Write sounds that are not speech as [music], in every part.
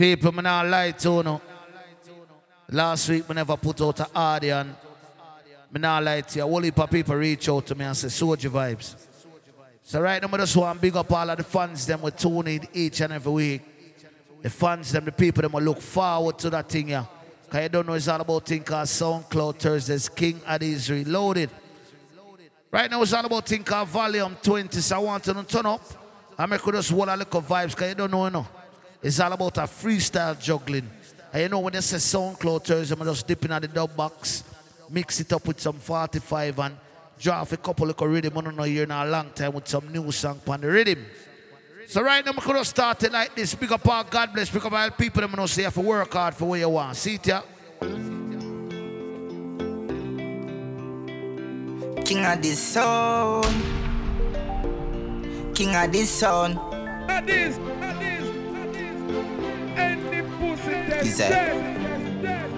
People, me not lie to you. Last week, me never put out an audio. And me not lie to you. A whole heap of people reach out to me and say, Sojie Vybes. So right now, I just want to big up all of the fans them we tune in each and every week. The fans them, the people them will look forward to that thing yeah. Cause you don't know it's all about thing called SoundCloud Thursdays, King Addies Reloaded. Right now it's all about thing called Volume 20, so I want to turn up. I make you just hold a little vibes, cause you don't know, you know. It's all about a freestyle juggling. And you know when they say SoundCloud Thursday, I'm just dipping at the dub box, mix it up with some 45 and drop a couple of rhythm. I don't know here in a long time with some new song on the rhythm. So right now, I'm going to start it like this. Big up all God bless. Big up all people that know say you have to work hard for what you want. See it, yeah? King of this sound. King of this sound. That is, that is, pussy dead, Is that- dead, dead.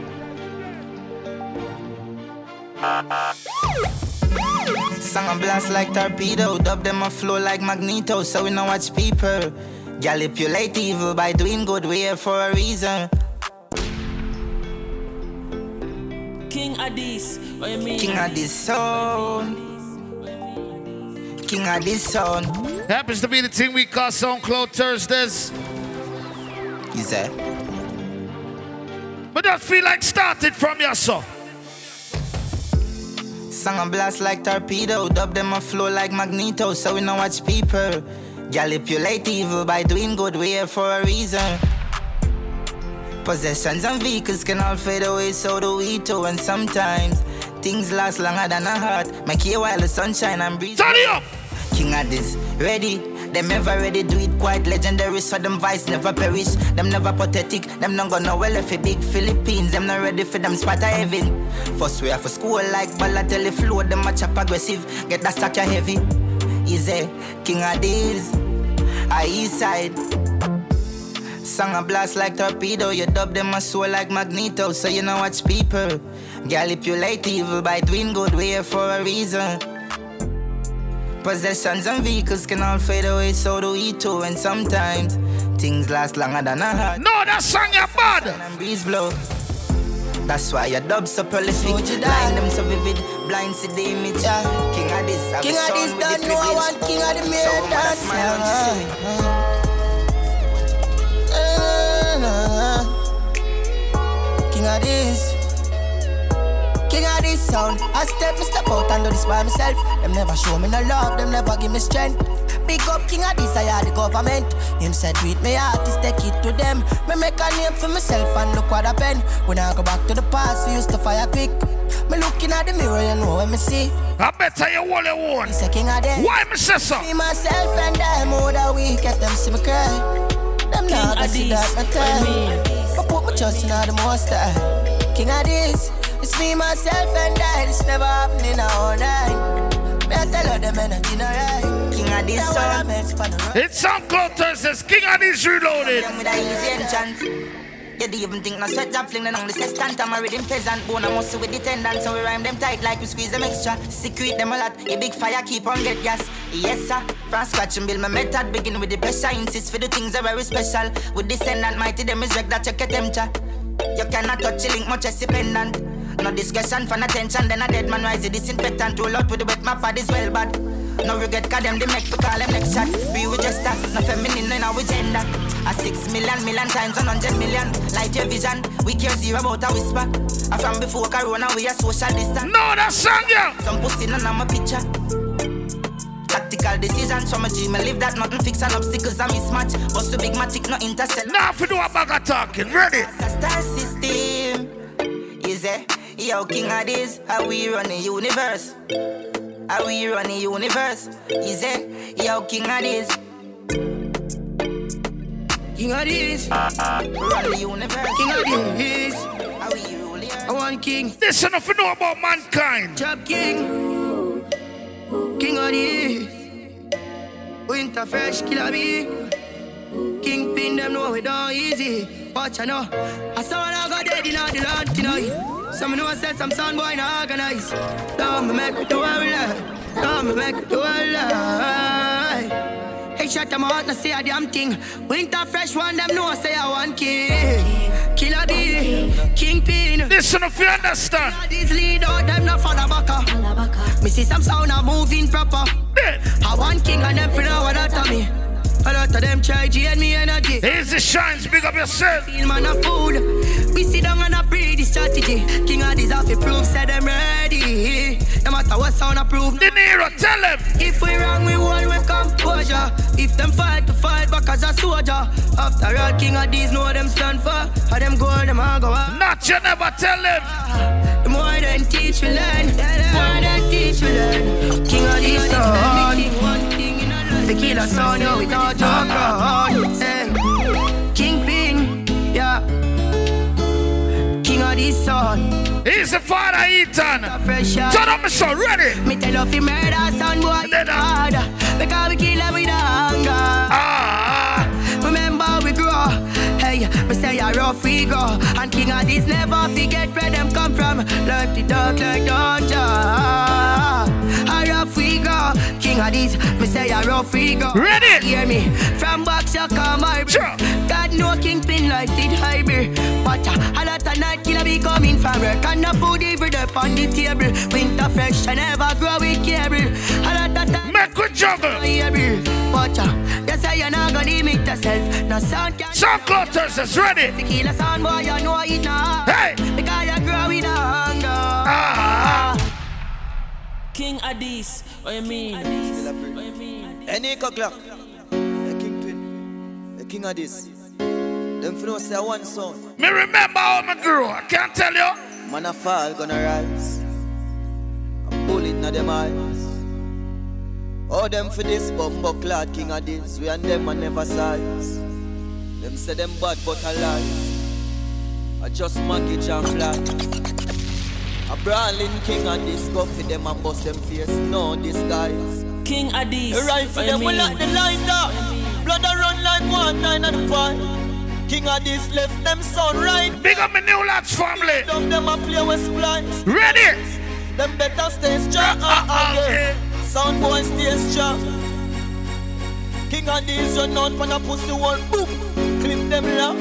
Song a blast like torpedo, dub them a flow like magneto, so we know watch people. Manipulate evil by doing good, we here for a reason. King Addies, what you mean? King of this sound. King of this sound. Happens to be the thing we call SoundCloud Thursdays. Is that? But that feel like started from your son. Song a blast like torpedo, dub them a flow like magneto, so we know watch people. Manipulate evil by doing good, we here for a reason. Possessions and vehicles can all fade away, so do we too. And sometimes things last longer than a heart. Make you while the sunshine and breeze. Turn up! King of this, ready. Them ever ready, do quite legendary. So them vice never perish. Them never pathetic. Them not gonna well if it big Philippines. Them not ready for them spot heaven. First have for school like Balotelli flow. Them a chop aggressive. Get that stack heavy. Easy, king of this. I east side. Song a blast like torpedo, you dub them a soul like magneto, so you know watch people. Manipulate evil by doing good, here for a reason. Possessions and vehicles can all fade away, so do we too, and sometimes things last longer than a heart. No, that song you bad. And breeze blow. That's why your dub so prolific, blind them so vivid, blind see the image. King of this, have King of this don't the know I want king of the So mirror mother dance. smile when she. Eh, king of this. King of this sound. I step, me step out and do this by myself. Them never show me no love, them never give me strength. Big up king of this, I had the government. Him said, with me artist, take it to them. Me make a name for myself and look what happened. When I go back to the past, we used to fire quick. Me looking at the mirror, you know what me see. I better you hold it one. It's a king of them. Why me say so? Me myself and them more that we get them see me cry. Them King not gonna see that Addies, no what time. you mean? But put my trust in all the most high. King of this, it's me myself and I. It's never happening all night. Me I tell them energy no right. King of this That what I son. meant for the road. It's SoundCloud Thursdays, King Addies Reloaded. Them with a easy enchant. You don't even think no sweat job fling them on the sextant. I'm a rhythm peasant, bone and muscle with the tendon. So we rhyme them tight like we squeeze them extra. Secret them a lot. A big fire keep on get gas. Yes sir. From scratch and build my method. Begin with the pressure. Insist for the things are very special. With descendant mighty them is wreck that check a temperature. You cannot touch a link much as dependent. No discussion for attention. Then a dead man rise the disinfectant. Roll out with the wet my pad is well bad. No regret, cause them they make for call them next shot. Be with just that, no feminine in our gender. A six million, million times hundred million. Light your vision, we care zero about a whisper. A from before Corona, we are social distance. No, that song yeah. Some pussy none of my picture. Tactical decisions from a dream, I live that nothing fix and obstacles a mismatch. Bust the big matic, no intercept. Now if you do a bag of talking, ready? Star system is a yo king of this. How we run the universe? How we run the universe? Is a yo king of this. King of this, Run the universe. king of this. How we rule here? I want king, This enough to know about mankind. chop king. King of this. Winter fresh killer bee. Kingpin them know it don't easy. Watch I know. I saw I got dead in the land tonight. Some know say some sound boy not organize. Don't me make it do all right. Don't me make it do all right. Hey, shut them out, no say a damn thing. Winter fresh one, them know I say I want king. Killer B, Kingpin. Listen if you understand. These lead out, them not for the baka. Me see some sound a moving proper. I want king and them feel what that me. A lot of them try drain me energy. Easy shines, big up yourself. Feel man a fool. We sit down and a pray the strategy. King of these have to prove, say them ready. No matter what sound approve. De Niro, tell them. If we wrong, we hold with composure. If them fight, to fight back as a soldier. After all, king of these know them stand for. How them go, them a go on. Not you never tell them. The more than teach we learn. The More than teach we learn. King of these son. The killer son, yo, don't joke around. Hey. Kingpin, yeah. King of these son. He's the father, Ethan. Turn up, my son, ready. Me tell you fi murder son boy it's hard Because we kill them with the hunger Ah, Remember we grow Hey, me say a rough we go And king of this never forget where them come from Left the dark like A rough King of this, me say a rough we go Ready? Hear me From box you come hybrid Sure. God know kingpin like it hybrid Watch a a lot of night killer be coming from work And the food even up on the table Winter fresh and never grow with cable A lot of time make we juggle. Watch out, you say you're not gonna limit yourself. No sound can Some clutters is ready. If you kill a sound boy, you know it not. Hey. Because you grow with a hunger. Ah, King Addies, what you mean? What you mean? Any clock, the kingpin, the king of this. Them for no say one song. me remember how me grew. I can't tell you. Man a fall, gonna rise. A bullet na them eyes. All them for this bumbo clad king of this. We and them a never size. Them say them bad but alive. I just monkey and flat. A brawling king and this. Go for them and bust them face. No disguise. King Addies, The rifle what them will mean? like the lighter. Blood a run like one nine at the point. King of this left them son right. Big up my new lads family. Dumb them a play with splice. Ready? Them better stay strong. Uh, uh, yeah. Sound boy stay strong. King of these run out on a pussy one boom. Clip them lock.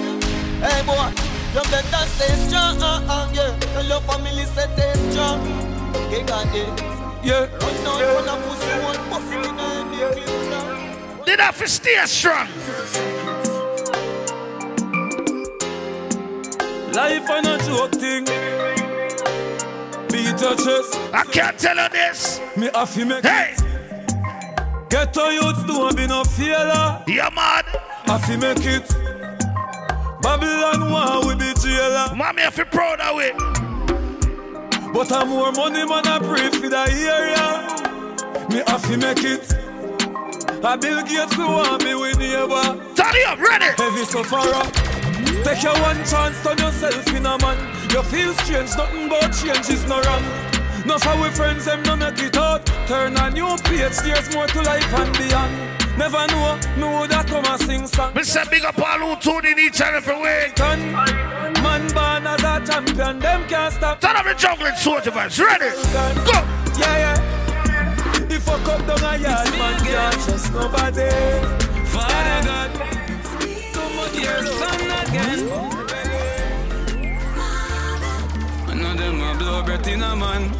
Hey boy, you better stay strong. Uh, uh, yeah. Tell your family say stay strong. King of these. Yeah. Run out on a pussy one pussy in a head. Clip them lock. Did have to stay strong. Life ain't a joke thing. Beat your chest, I can't tell you this. me have to make Hey, it. Get to youths don't be no failure. you mad? Have to make it. Babylon want we jailer. Mommy, if you proud of it. But I'm more money man I pray for the area. Me have to make it. I Bill Gates who want me with neighbor. It up, ready? Heavy sufferer. Take your one chance, turn yourself in a man. You feel strange, nothing but change is no wrong. No for we friends, them no make it out. Turn a new page, there's more to life and beyond. Never know, me woulda come and sing song. Say big up all who tune in each and every week. Turn, man born as a champion, them can't stop. Turn up the juggling Sojie Vybes, ready? Go! Yeah, yeah. The fuck up down a yard, man can't trust nobody. Father God, come on, your son again. I know them a blow breath in a man.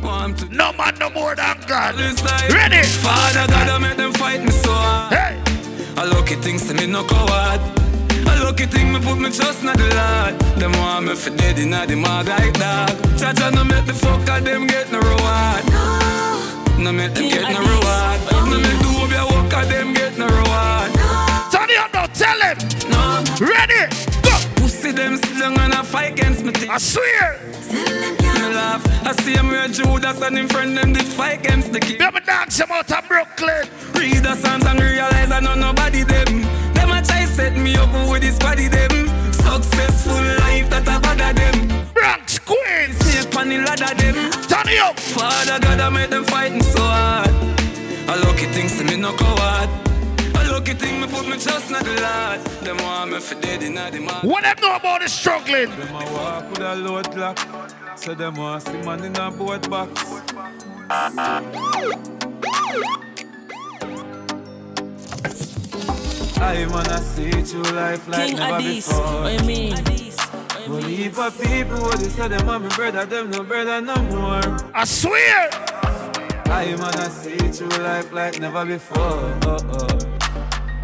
[laughs] Want to No man no more than God. this side. Ready? Father God, I make them fight me so hard. Hey! A lucky thing say me no coward. A lucky thing me put me trust in the Lord. Them want me for dead inna the mag like dog. Cha-cha no make the fucker them get no reward. No make them get no Addies. reward. No make the obia worker them get no reward. Turn it up now, tell him. No Ready? Go! pussy them slung and a fight against me. Think I swear. me laugh. I see him where Judas and him friend them did fight against the king. Me have a dance him out of Brooklyn. Read the Psalms and realize I know nobody them. Them a try set me up with this body them. Successful life that I bother them. Bronx Queens. Snake on the ladder them. Turn it up. Father God I made them fighting so hard. A lucky thing say me no coward. A lucky thing me put me trust in the Lord. Them want me for dead in the mark. What them know about the struggling? Them a walk with a load lock. So them want see man in a boat box. I wanna see true life like King never Addies, before. what you mean? Well, heap of people, what they say, them want me brother, them no brother no more. I swear. I wanna see true life like never before. Oh, oh.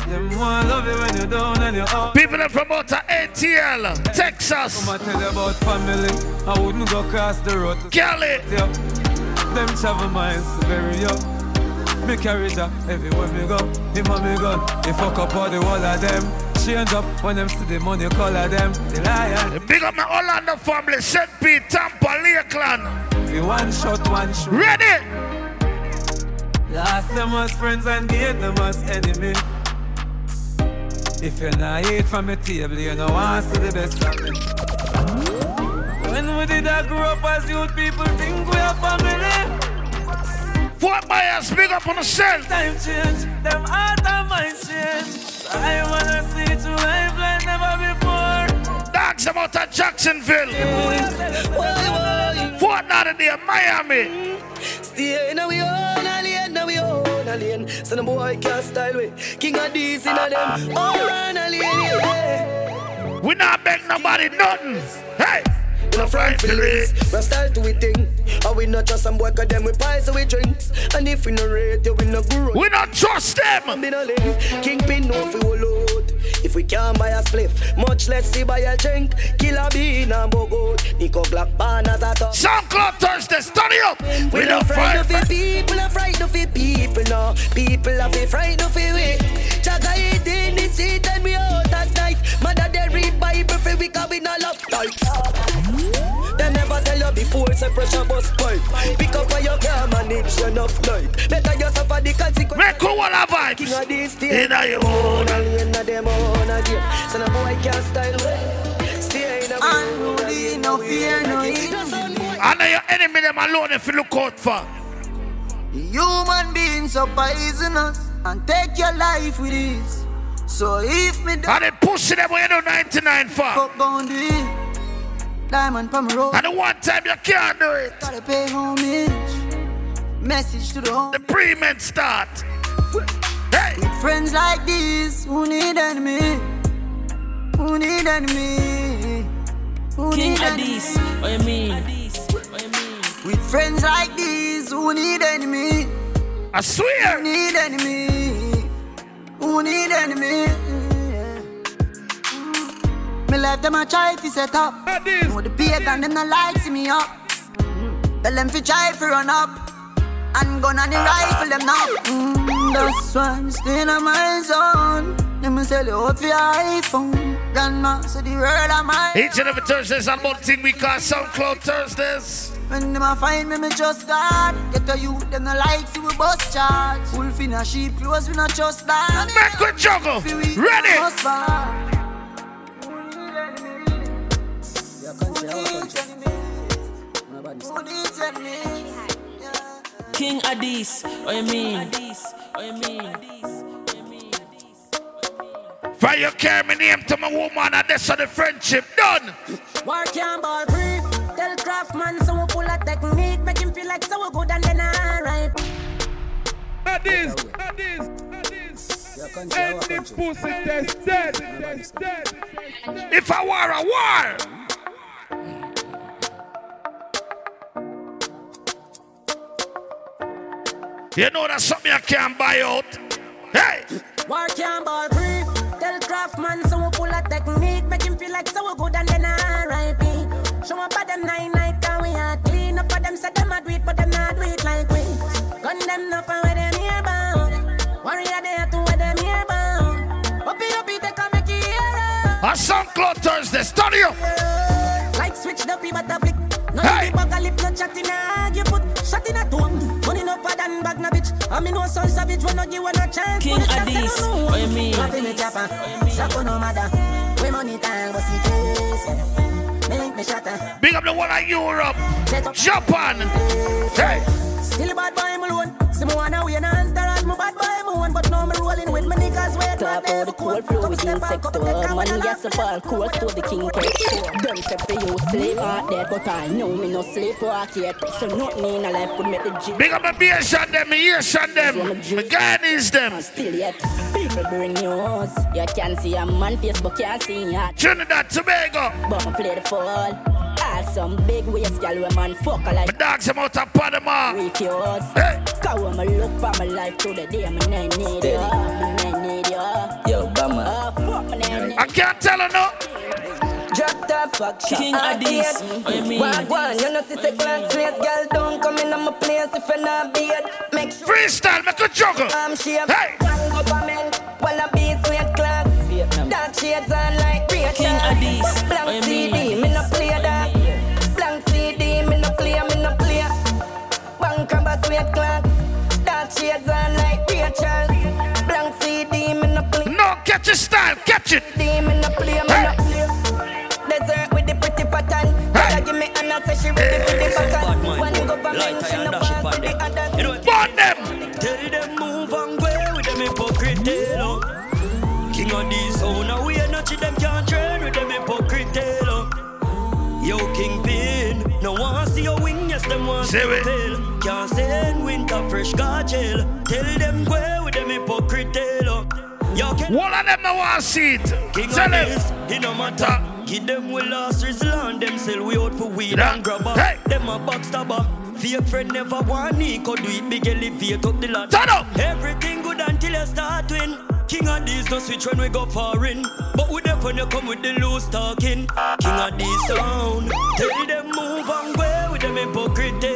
Them want love you when you're down and you're out. People that promote ATL, Texas, I'ma tell you about family. I wouldn't go across the road to Cali. you. Them travel miles to bury you. Me carry ya uh, everywhere me go. Him and me gun. They fuck up all the wall of them. Change up when them see the money color them. The lion. Big up my Orlando family, St. Pete, Tampa, Lakeland. You one shot, one shoot. Ready? Last them as friends and gain them as enemy. If you're not eat from the table, you know want to see the best of me. When we did I grow up as youth, people think we are family. Fort Myers, big up on the cell. Time change, them heart and mind change. I wanna see to life like never before. Dogs about at Jacksonville. Fort Lauderdale, Miami. Stay in we own a lane, now we own a lane. So the boy can't style way. King of these in a them. All run a lane, yeah. We not beg nobody nothing. Hey. In a front for the race, we style to we thing. And we not just some boy, cause them we pies so we drinks. And if we no rate, we no guru. We don't trust them. Me no. Kingpin no fi hold out. If we can't buy a spliff, much less see buy a drink. Kill a bean and bogot. Nico Glock banners at us. SoundCloud Thursday, study up. We We not frightened fight. of people, not frightened of people, no. People are frightened of we. Chaka eat in the street and we out at night. Mother Bible for we cause we not love tight. They never tell you before say pressure bust pipe. Pick up where you can manage enough light. Better you suffer the consequence. Make cool all our King vibes. of this state. In a your own. Own a lane of them own a game. So no boy can't style way. Stay in a Unruly, no fear, no evil. I know your enemy them alone if you look out for. Human beings are poisonous and take your life with ease. So if me don't And they push them when you do 99 for. fuck gon' do it, diamond from road, And the one time you can't do it. gotta pay homage. Message to the home. The pre-men start. Hey. With friends like these who need enemy, who need enemy, who King need enemy. Addies, what you mean? What you mean? With friends like these who need enemy, I swear. who need enemy, who need enemy. Me life them a try to set up. Know the pagan them not like see me up. Tell them fi try fi run up. And gun on the rifle them now. Mm, that's why me stay in my zone. Let me sell you out for your iPhone. Grandma, so the world of mine. Each and every Thursday is about thing we call SoundCloud Thursdays. When them a find me, me just God. Get a youth, them no like see we bust charge. Wolf in a sheep clothes, we not just that. Make we juggle. Ready? King Adis, what you mean? What you mean? What you mean? For you carry me name to my woman and this is the friendship done. Work your ball free. Tell Craftman so we pull a technique. Make him feel like so good and then alright. Addies, Addies, Addies. Any pussy test dead, test dead. If I were a war. You know that's something I can't buy out. Hey, Work your ball free. Tell Craftman so we pull a technique. Make him feel like so good and then alright. Show up at them nine them. Say them a do it, but them not do it like we. Gun them up and where them here bound. Warrior there to where them here bound. Uppy uppy take a make it here. on SoundCloud Thursday, study up. Like switch the pee but a blick. No Hey. hey. bag lip, no chat in a hag. You put shot in a tone. Money no pad and bag na bitch. I mean no son savage when no give one a chance. King Put it just Addies, say no, no. what you mean? Happy me chopper. Sako no matter. We money time but see case. Big up the one of Europe. Japan. Hey, Still bad boy, me alone. See me wanna win and entourage, me bad boy, me. But now me rolling with my niggas, wait, Top of the cold flow with insector Man, yes, a ball cool to the king cake Them say for you sleep out there But I know me no sleep walk yet So nothing in a life could make the G big up my Asian them, my Asian them, my Guyanese them. Still yet people bring news. You can see a man face, but can't see ya. Trinidad, Tobago. But me play the fall. All some big waist, girl, we man fuck like. My dogs them out of Panama. Refuse. Hey. Cause when me look for my life to the day, me nah need you. Me nah need you. Yo, Bama. Oh, fuck me nah need I can't tell her no. Drop top fuck shot. King Addies, what you mean? Wagwan, you know see the class place, girl don't come in on my place if you not beat. Make sure Freestyle, make a juggle. I'm shape. Hey. Government, wanna be sweet clocks. Dark shades on like Rachel. King Addies, what Blank you CD, mean? me no play that. Bank clocks. Dark shades on like Rachel. Blank CD, me no play. No, catch your style, catch it. CD, me no play, me no play. Desert with the pretty pattern. Hey. Girl, give me an answer, she ready for the Bad back. man. One government, she no dash it want on to the others. You know what? Burn them. Tell them move and go with them hypocrite. Eh, King of these own now we not them can't train with them hypocrite. Eh, Yo kingpin, no one see your wing, yes them want Say see it. tail. Can't send winter fresh jail. Tell them go with them hypocrite. Eh, Yo can One of them no want see it. King Tell them. this, it no matter. Give them we lost result, them sell we out for weed Yeah. and grabber. Hey. Them a backstabber. Fake friend never want Nico do it big elevate up the ladder. Turn up. Everything good until you start win. King of these no switch when we go foreign. But we there when you come with the loose talking. King of these sound. Tell them move and go with them hypocrite eh?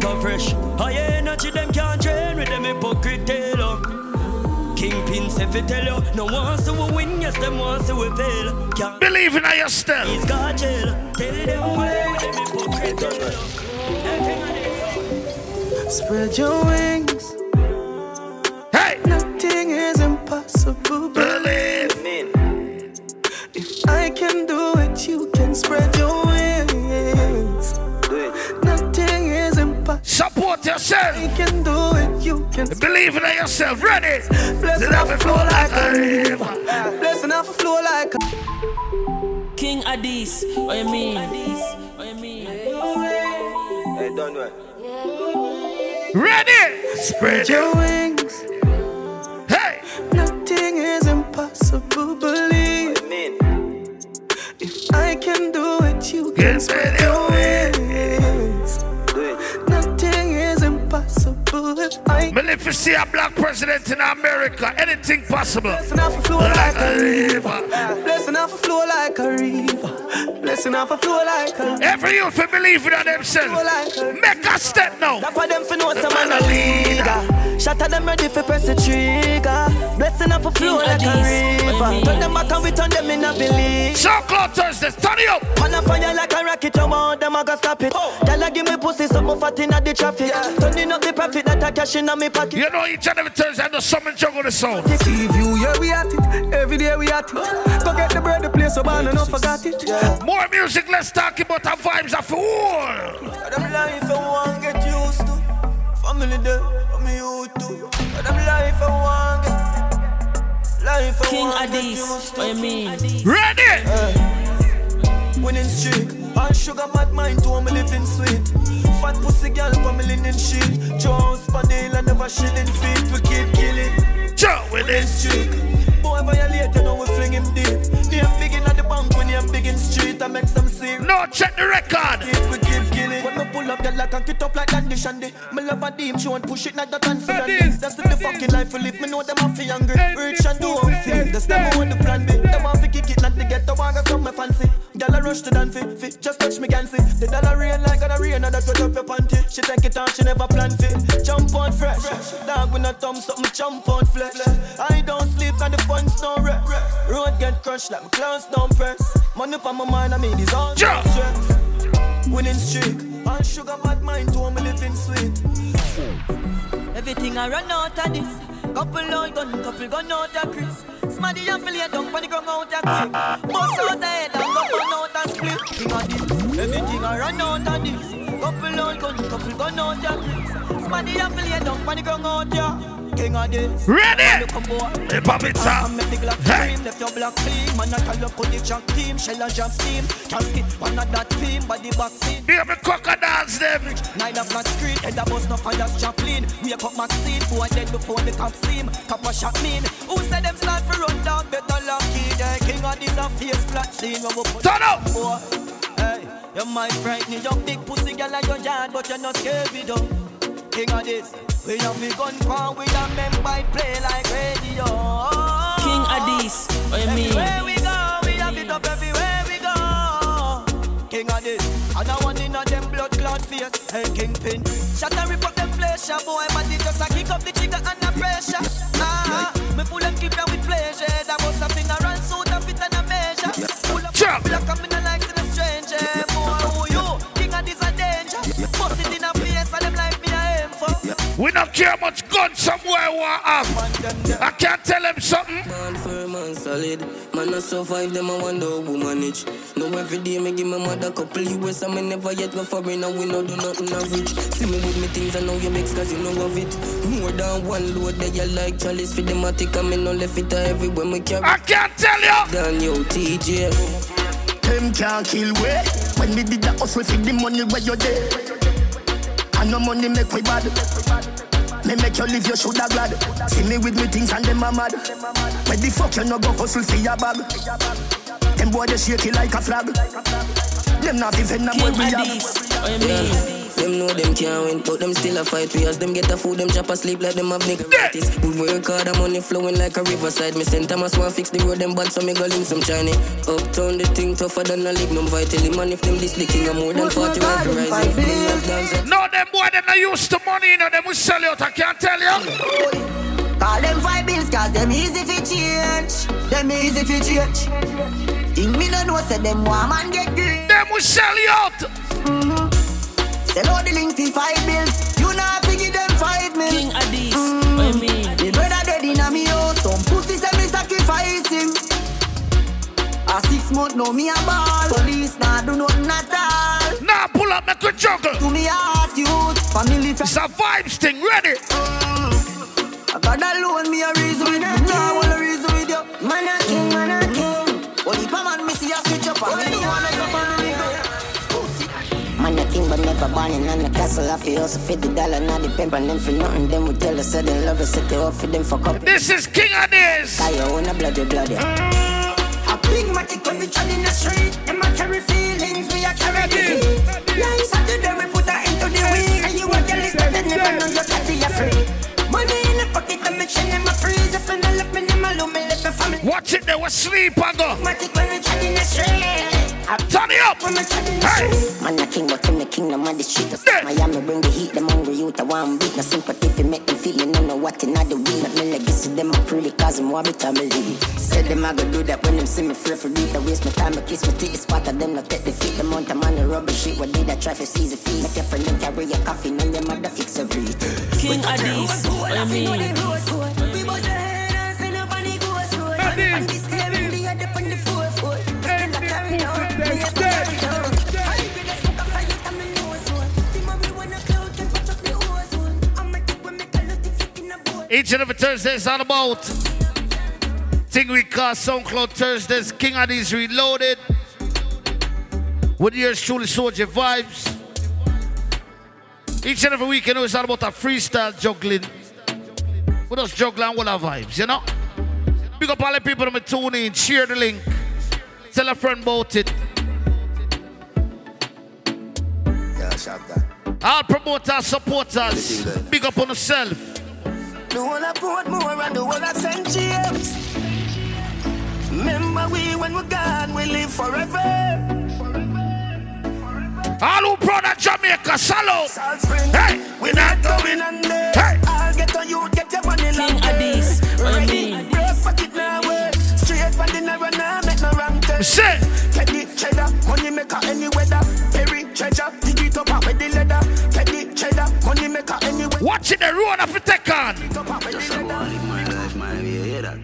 Tailor. Winter fresh. High energy them can't train with them hypocrite tailor. Kingpin say fi tell you, no one see we win, yes them want see we fail. Can't Believe in yourself. He's got jail. Tell them where them hypocrite tailor. Spread your wings. Hey. Nothing is impossible. Believe. Me. If I can do it, you can spread your wings. Support yourself. I can do it, you can. Believe in yourself. Ready. Blessing Let off me flow flow like like a a river. river. Blessing off a flow like a. King Addies, what you mean? What you mean? Hey, don't worry. Ready. Spread your your. wings. Hey. Nothing is impossible. Believe. If I can do it, you can spread your wings. If you see a black president in America, anything possible. Blessing off a flow Like like a river. river. Blessing off a flow like a river. Blessing off a flow like a Every youth will believe in themselves. Make a step now. That's why them know some man a leader. Shot at them ready for press the trigger. Blessing up a flow like a Addies, what you river. mean? Turn them back and we turn them in a belief. So close Thursdays, turn it up. Man a fire like a rocket, you want them I go stop it. Oh. Tell her give me pussy, something fat inna the traffic. Turning up the profit that I cash inna me pocket. You know each and every Thursday I know someone juggle the sound. See view, yeah we at it. Every day we at it. Go get the bread, the place so man, no forgot it. More music, let's talk about our vibes of all. Them life I want get used to. Family there, I'm you too. Them life I want get. Life I King want get Addies, used what you mean? Ready? Eh, winning streak. All sugar mad mind to me living sweet. Fat pussy girl for me linen sheet. Jones Padilla never shilling feet. We keep killing. Joe Winning streak. Boy violate, you know we fling him deep. Name big in the bank when name big in street. I make some serious. No, check the record. We keep killing. When me pull up, girl, I can get up like Dandy Shandy. Me love a deem, she want push it like that and so That's the fucking life we live. Me know them have to hungry. Rich and do one thing. That's them who want the plan B. Them have to kick it, not to get the wagon, some me fancy. Girl, I rush to dance fit, fit. Just touch me, can see. The dollar rain like a rain, and that wet up your panty. She take it on, she never plan fit. Jump on fresh. Dog with a thumb, something jump on flesh. I don't sleep, and the funds don't rest. Road get crushed like my clowns don't press. Money up on my mind, I mean, these all Jump. stress. Winning streak. All sugar mad mind to me living sweet. Everything I run out of this. Couple out gun, couple gun out of Chris. Smaddy and Philly down on the ground out of quick. Bust out the head and go burn out and split. King of this. Everything I run out of this. Couple out gun, couple gun out of Chris. Smaddy and Philly down on the ground out of King of this. Ready? Look a boy, Hey, Babita. I'm a big black Hey. left your black team. Man, I tell you, put the jack team, shell and jump steam. Casket, one of that team, body back scene. Hear me crocodiles them. Neither flat screen, head a bus, no fires, Chaplin. Wake up Maxine, boy dead before the cops see him. Cap a shot mean. Who said them start for run down, better lucky. The king of this a face flat scene. When we put Turn up. Hey, you might frighten you, young big pussy girl like your yard, but you're not scared them. King of this, we have the gun pound, we a men by play like radio. King Addies, what you mean? Everywhere we go, we have it up everywhere we go. King of this, and I want in a them blood clot face. Hey, kingpin, shut and rip up them flesh, a boy, but it just a kick up the trigger and the pressure. Ah, me full and keep them with pleasure. That was up in a run suit and fit and a measure. Pull up, Chop. black and me no like to the stranger. Boy, who you? King of this a danger. Bust it in a We don't care much gun somewhere we have. Man. I can't tell them something. Man firm and solid. Man, I survive them, I wonder who manage. No, every day me give my mother couple US, and me never yet go foreign, and we no do nothing average. See me with me things, I know you mix, cause you know of it. More than one load, that you like Charlie's for the matic, and me no left it uh, everywhere me carry. I can't tell you. Down yo, TJ. Them can't kill we. When we did the hustle for the money where you there. And no money make we bad. Me make you live, you shoulda glad. See me with me things and them a mad. Where the fuck you no go hustle for your bag? Them boy they shake it like a flag. Them not even where King we have. What you mean? Them know them can't win, but them still a fight. We as them get a food, them chop a sleep like them have nigga practice. We work hard, the money flowing like a riverside. Me send Thomas one fix the road, them bad, so me go link some Chinese. Uptown, the thing tougher than a lignum vitae. Man, if them this licking, I'm more than 40 rifle rising. Me have dance at No, them boy, them not used to money, you know, them will sell you out. I can't tell you. Call them five bills cause them easy fi change. Them easy fi change. Think me no know say them want man get green. Them will sell you out. Mm-hmm. Sell out the link fi five bills. You not fi give them five mil. King Addies, what you mm. mean? Me brother dead inna me house. Some pussy say me sacrifice him. A six month now me a ball. Police nah do nothing at all. Now pull up, make a juggle. To me a heart youth. Family It's a vibes thing, ready? But never born in on the castle. I feel also fit the dollar, not depend on them for nothing. Them will tell us that they love us, set they up for them for couple. This is King of this. Buy your own a bloody bloody. A big matic when we tread in the street. Them a carry feelings, we a carry the heat. Like Saturday we put her into the week. And you a girl is better, never know you got to free. Money in the pocket, I'm a chain in Watch it, they will sleep and go. Matic when we tread in the street. Turn it up. When we tread in the Hey. street. Man a king but him the kingdom of the street. Yeah. Miami bring the heat, them hungry youth. I want beat, no sympathy fi make them feel. You know know what in the weed. But me legacy them a pretty cause them want me to me leave. Said them I go do that when them see me free for beat. I waste my time, I kiss my teeth. The spot of them not take the feet. The amount of money rubber shit. What did I try for seize the fees? Make your friend them carry a coffee, and them mother fix a breed. King Addies, what you mean? Each and every Thursday is all about thing we call SoundCloud Thursdays. King of these reloaded. With yours truly Sojie Vybes. Each and every weekend it's all about a freestyle juggling. With us juggling all our vibes, you know? Big up all the people that tune in, share the link. Tell a friend about it. Yeah, shop that. All promoters, supporters. Big up on yourself. The one I more and the one I. James. Remember we when we're gone, we live forever. All who of Jamaica, salute. Salt Spring, Hey, we not going under. No wrong turn. Say, Teddy cheddar, money maker any weather. Perry treasure, dig it up out with the leather. Teddy cheddar, money maker any weather. watching the road of the take on. Dig it up out with the leather. live my life, man. You hear that?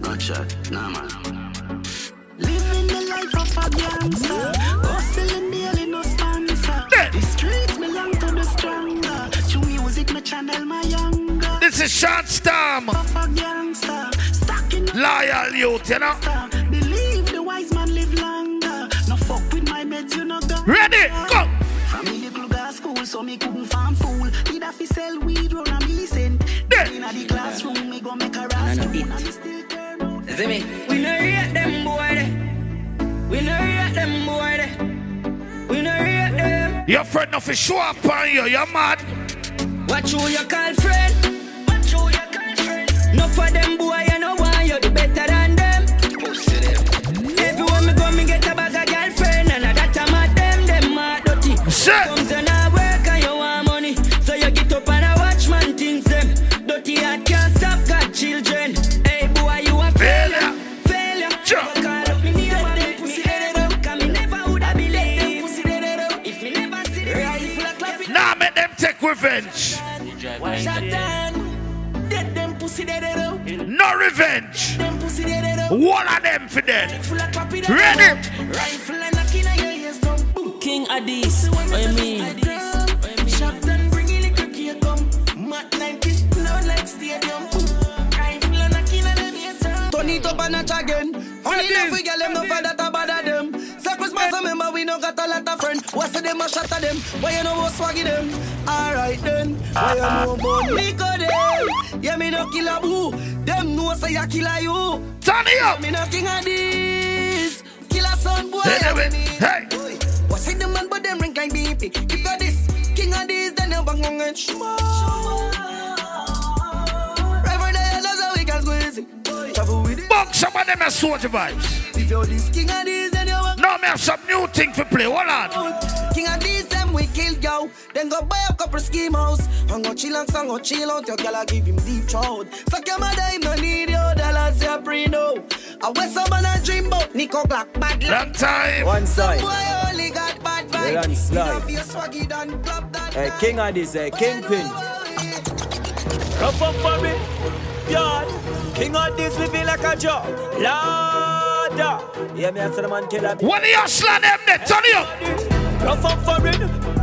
Not shot, nah, man. Living the life of a gangster. Hustling daily, no sponsor. Yeah. The streets belong to the stronger. To music, me channel my younger. This is Short Storm. Of a gangster. Loyal youth, you know. Me couldn't farm fool. Did I fi sell weed, run a millicent. Inna the classroom, me go make a ras. And me still turn out. See me? We no rate them boy de. We no rate them boy de. We no rate them. Your friend no fi show up on you, you're mad. What you you call friend? What you you call friend? No for them boy, you know why you the better than them. Everywhere me go, me get a bag of girlfriend, and I that I'm at them, them mad dirty. Shit. Revenge. Shut down. Dead them pussy dead out. No revenge. Them pussy dead. One of them for dead. Full of copy dead Ready? out. Rifle and knocking on your ears down. Boom. King Addies, what you mean? Shot and bring a little cake come. Mat 90s, loud like stadium. Boom. Rifle and knocking on your ears down. Turn it up a notch again. Only enough we get them, no for that got a lot of friends. What's them a shot at them? Why you know what swaggy them? Alright then, why you know about ah. Nico them? Yeah, me no kill a boo. Them know say I kill a you. Turn it up. Me no king of this. Kill a son boy. Hey, hey. What's in the man but them ring like BP. If you this, king of this, then you bang on and shmo. Travel with it. Buck some of them are Sojie Vybes. If you're this king of this, then you want Now me have some new thing for play. Hold on. King of these them we kill yo. Then go buy a couple scheme house. And go chill and sang, go chill out. Your girl I give him deep throat. Suck your mother, him no need your dollars, you pre no. I west some man a dream about Nico Black bad luck. Long time. One Some side. boy only got bad Well done, vibes. slide. Enough your swaggy done clap eh, that. Hey, king of this, hey, kingpin. Come up for me, yard. King of this living like a job. Lada. Yeah, uh, me answer the man kill a What are you slang them there? Turn up. Come up for it.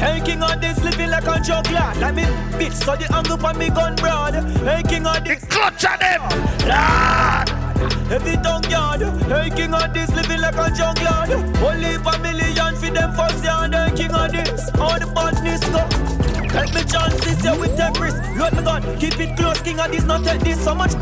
Hey, king of this living like a juggler. Like me, bitch, so the angle for me gun broad. Hey, king of this. Clutch at them. Lord. Every tongue yard. Hey, king of this living like a juggler. Only a million for them first yard. Hey, king of this. All the badness go. Take me chances, yeah, with take risk. Load me gun, keep it close, king of this, not take this so much.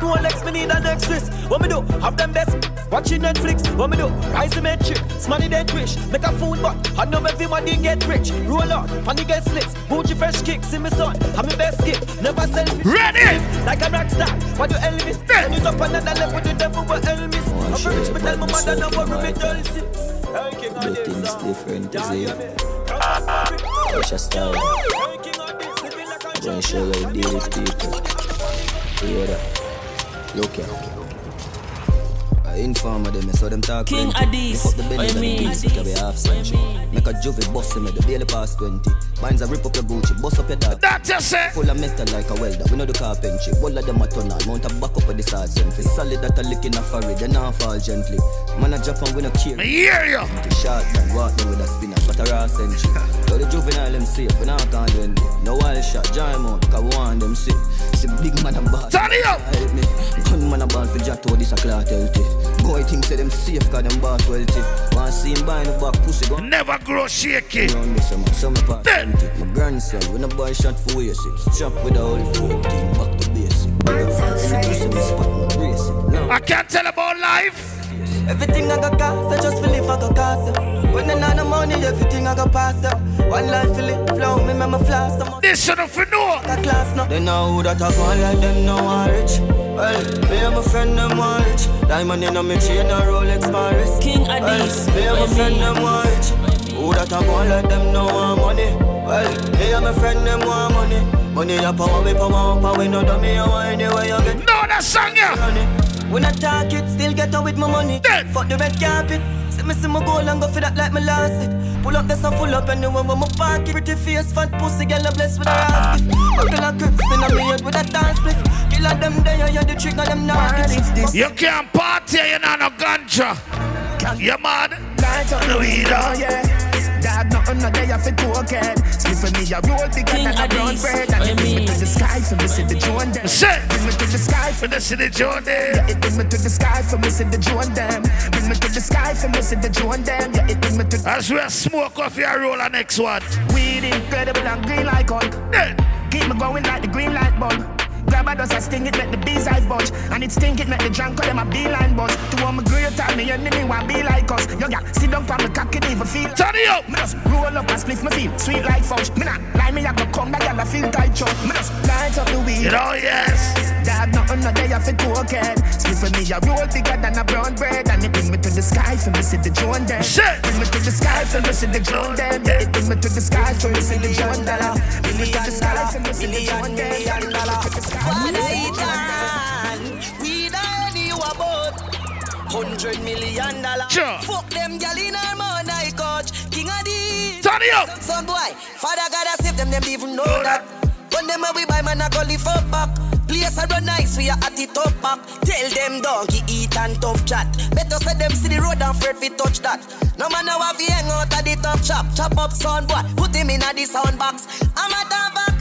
No Lex, me need an next twist. What me do? Have them best. Watching Netflix. What me do? Rise the metric. Smoney they twitch. Make a food but I know everybody get rich. Roll out, money get slits. Bougie fresh kicks. See me son. I'm my best gift. Never selfish. Ready? Like a rock star. What do Elvis? Then you up another level with the devil with Elvis. I'm very rich, but tell my mother now worry me dull six. Hey, king of The this. thing's different, is it? It's a style. king of this. Living like a show you deal with people. Hear that? Look here. I inform them, so them talk King plenty. Addies, Lift up the belly what you mean? half. Make a juvie him at the daily past 20. Mine's a rip up your Gucci, bust up your dog. That you say. Full of metal like a welder, we know the carpentry. All of them a turn on, mount a back up of the them. Fi solid that a lick in a forehead, then not fall gently. Man a Japan, we no care. Me hear you. The short man walk them with a spinner, but a raw century. But the juvenile them safe, we not can do anything. No wild shot, giant out, cause we want them sick. See big man and boss. Turn it up. Help me. Gun man a ball for Jato, this a clout healthy. Boy think say them safe, cause them boss wealthy. Want see him buy the back pussy gun. Never grow shaky. Round me some, some part empty. My grandson, when a boy shot for way six. Chop with a whole 14, back to basic. Any pussy me spot, my brace it. Now, I can't tell about life. Everything I got cost, I just feel it I got cost. When I not the money, everything I got pass up. One life feel it flow, me mama flash. This should have know. got class now. They know who that I go like them no one rich. Well, me and my friend them one rich. Diamond in a me chain a Rolex Paris. King Well, me and my friend them one rich. Who that I go like them no one money. Well, me and my friend them one money. Money a power, we power up, and we no dummy. You want anywhere you get. No, that song yeah. money. When I talk it, still get out with my money. Dead. Fuck the red carpet. See me see my goal and go for that like my last it. Pull up this and full up anywhere when my pocket. Pretty face, fat pussy, girl, I'm blessed with a ass gift. Buckle a grips in a me head with a dance split. Kill all them there, yeah, the trick of them not You can't party, you know no ganja. You mad? Light on the weed, weed, oh yeah. Dog, nothing no day off it token. Split for me, I roll bigger than a brown bread. And it bring me to the sky for me, see the Joan them. Bring me to the sky for me, see the Joan them. Yeah, it bring me to the sky for me, see the Joan them. Bring me to the sky for me, see the Joan them. Yeah, it bring me to the As we smoke off your roller next one. Weed incredible and green like on. Yeah. Keep me going like the green light bulb. Grab a dust, I sting it, make the bees I bunch. And it stink it, make the drunk call them a beeline buzz. To my great time, me enemy want be like us. Yo, yeah, sit down for me cock it even feel. Turn it up! Me just roll up and split my feel. Sweet like fudge. Me not lie, me I go come back and I feel tight choke. Me just light up the weed. You know, yes. Dog, nothing no day off it cocaine. Split for me, I roll bigger than a brown bread. And it bring me to the sky for me see the Joan then. Shit! Bring me to the sky for me see the Joan then. Yeah, it bring me to the sky for me see the Joan dollar. Bring me to the sky for me see the Joan then. Million dollar. Father, man. We don't you about hundred million dollar. Sure. Fuck them gal in man, I coach. King of these. Turn it up. Son, boy, Father gotta save them, them even know that. When them a we buy man, I go live up back. Place a run nice, we are at the top back. Tell them donkey eat and tough chat. Better say them see the road and afraid fi touch that. No man now have hang out at the top chop. Chop up son boy, put him in a the sound box. I'm a back,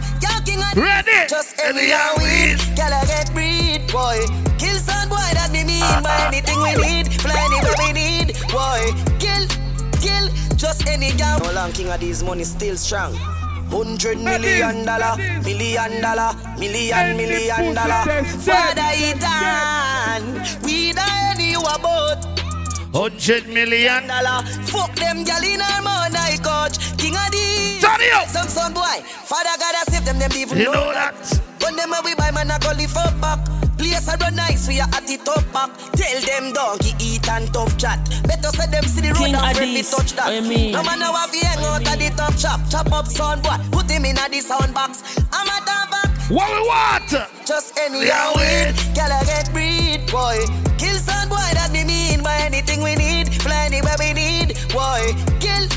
young king of Ready. Just every hour weed, gal I get breed, boy. Kill son boy, that me mean by anything we need. Fly anywhere we need, boy. Kill, kill, just any gal. No long king of these money still strong. Hundred million dollar, million dollar, million million dollar. Father Ethan, we die you about. Hundred million dollar. Fuck them gal in our man, I coach. King of the. Turn it up. Some son boy. Father gotta save them, them even you know, know that. When them a we buy man, I go live up back. Place a run nice, we are at the top back. Tell them donkey eat and tough chat. Better say them see the road King and friendly touch that. I mean. No man now have hang out at the top chop. Chop up sound boy, put him in a the sound box. I'm a back. What we want? Just any yeah, weed, girl I get breed, boy. Kill sound boy, that me mean by anything we need. Fly anywhere we need, boy. Kill,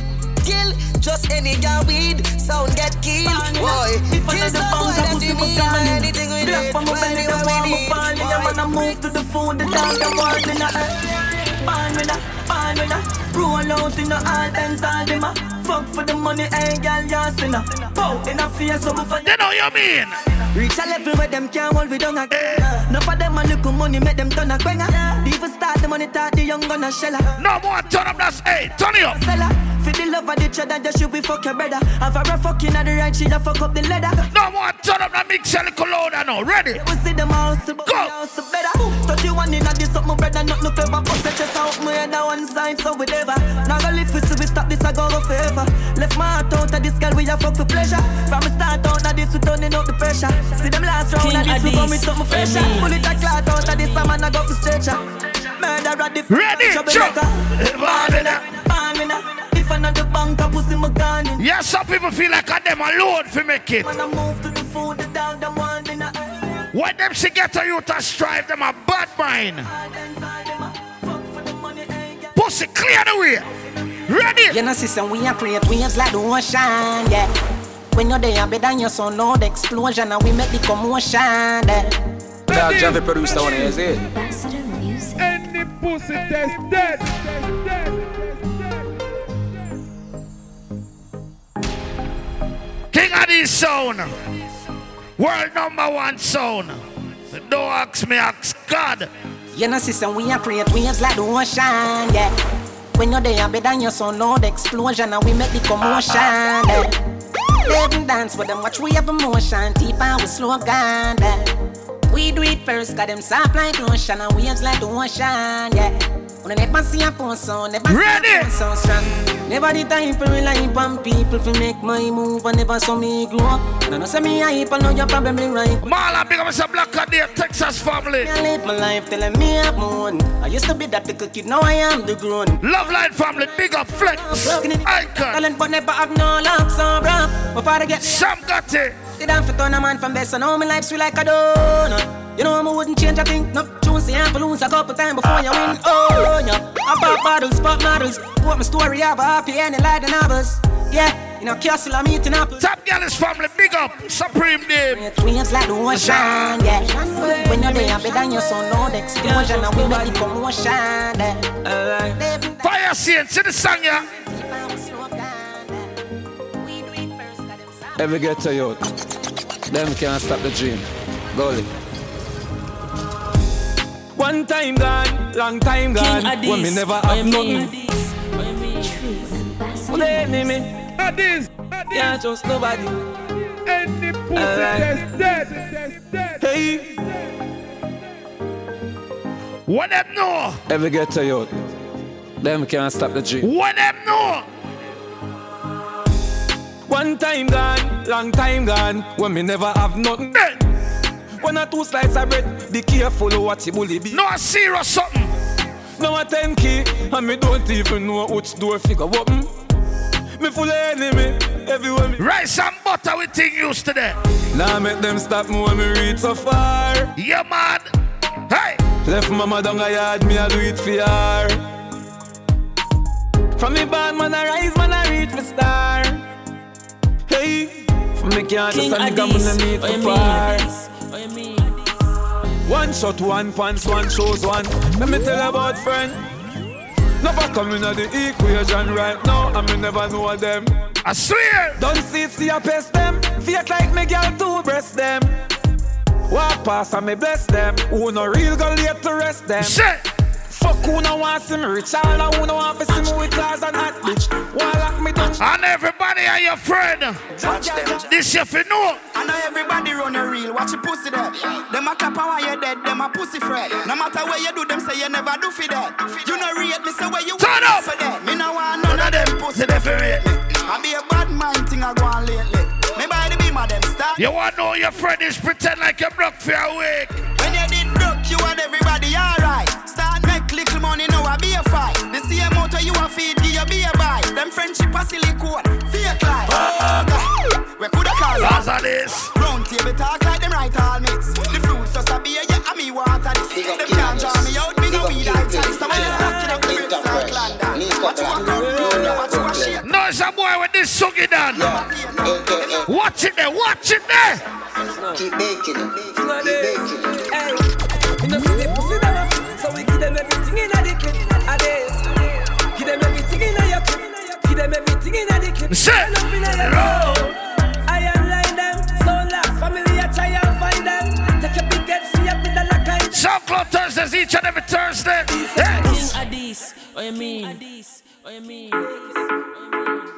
kill, just any girl weed. Sound get killed, boy. Kill sound boy, that me mean by anything we need. Fly anywhere we need, boy. When I move to the food, the dog, the world in the Born with a, born with a. Roll out in the all all them a. Fuck for the money, hey girl, you sinner Bow in a face, so for You know you mean? Reach a level where them can't hold we down again No for them a look money, make them turn a quenga Even start the money, talk the young gonna shella. No more turn up, that's hey, turn it up. Seller for the love of the cheddar, just should be fuck your brother. Have her a fucking at the right, she just fuck up the leather. No more turn up that mix and cologne now. Ready? We see them house, but Go. house better. 31 in a this up, my brother, not no clever. Bust the chest out, my head on one side, so we never. Now go live, we see we stop this, I go go favor. Left my heart out of this girl, we a fuck for pleasure. From the start out of this, we turning up the pressure. See them last round King of this, we Addies. come with something fresher. Amen. Bullet a clot out of this, I'm gonna go for stretcher. Murder at the Ready? Jump. If another bank, I pussy my gun in. Yeah, some people feel like I them alone for make it. When I move to the food, the dog, the one in the When them she get a youth to strive, them a bad mind. Pussy clear the way. Ready? You know, sister, we are create waves like the ocean, yeah. When you're there, better than your son, loud explosion, and we make the commotion, yeah. Dog Javi produced that one, is it? Any pussy test dead. King of this sound. World number one sound. Don't ask me, ask God. You know, sister, we are create waves like the ocean, yeah. When you're there, better than your son, loud explosion, and we make the commotion, yeah. Living dance with them, watch we have emotion, deep and we slow down, yeah. We do it first, got them soft like lotion, and waves like the ocean, yeah. When I never see a phone sound, never Ready? see a phone sound strong. Never the time for rely on people to make my move, and never saw me grow up. And I know say me hype, I know you're probably right. Marla, big up Mr. Black and the Texas family. I live my life telling me I'm on. I used to be that little kid, now I am the grown. Love Line family, big up Flex. Icon. Talent but never have no luck, so bro. Before I get Sam got it. Sit down for turn a man from best, I know my life's sweet like a donut. You know I wouldn't change a thing. No choose the ample lose a couple times before you win. Oh yeah, I pop bottles, pop models. What my story have a happy ending like the novels. Yeah, in a castle I'm eating apples. Top Gallus family, big up Supreme Dave. Waves like the ocean, yeah. When you're there, better than your son, loud explosion, and we make the commotion. yeah. Fire Saints, see the song, yeah. Every ghetto youth, them can't stop the dream. Gully. One time gone, long time gone. When me never have nothing. Well, the enemy. Addies. Can't trust nobody. Any pussy Alright. that's dead. Hey. What them know? Every ghetto youth, them can't stop the dream. What them know? One time gone, long time gone, when me never have nothing. One or two slices of bread, be careful of what you bully be. No, serious something. Now a 10 key, and me don't even know which door figure open. Me full of enemy, everywhere me. Rice and butter we thing used to that. Now make them stop me when me reach so far. Yeah, man. Hey. Left mama down a yard, me I do it for her. From me bad man I rise, man I reach me star. Hey, from me can't King just a nigga Addies, when I meet what you for far. What you mean? One shot, one pants, one shows, one. Let me tell you about friend. Never come in the equation right now, and me never know them. I swear. Don't see it, see I pest them. Fake like me girl to breast them. Walk past and me bless them. Who no real go late to rest them. Shit. Fuck who no want see me rich, all I who no want to see me with cars and hot bitch. Why lock me down? And everybody are your friend. This you fi know. I know everybody run a reel, watch your pussy there. Them a clap and you dead, them a pussy fret. No matter where you do, them say you never do for that. You know rate me, say where you Turn up. So that. Me no want none of them pussy They fi rate me. I be a bad mind thing I go on lately. Me by the beam of them start. You want know your friend is pretend like you're broke for a week. When you did broke, you and everybody alright. Start make little money, now I be a fight. The same motor you a feed, give you be a buy. Them friendship a silly code, fake life. Oh, ah. God. We coulda cause Cause of this. Round table talk like them right all mates. The fruits just a beer, yeah, and me water this. Them can't draw me out, me no weed I chalice. So when you start it up, the bricks like London. What you want come down, now what you want shake. No, it's a boy with this sugi done. Watch it there, watch it there. Keep baking it. Keep King of this. baking it. Hey, you know them everything in the clip. Shit. Turn up in road. I align them, so last family I try and find them. Take a big head, see a bit of like SoundCloud Thursdays each and every Thursday. King Yes. Addies, what you mean? What you mean?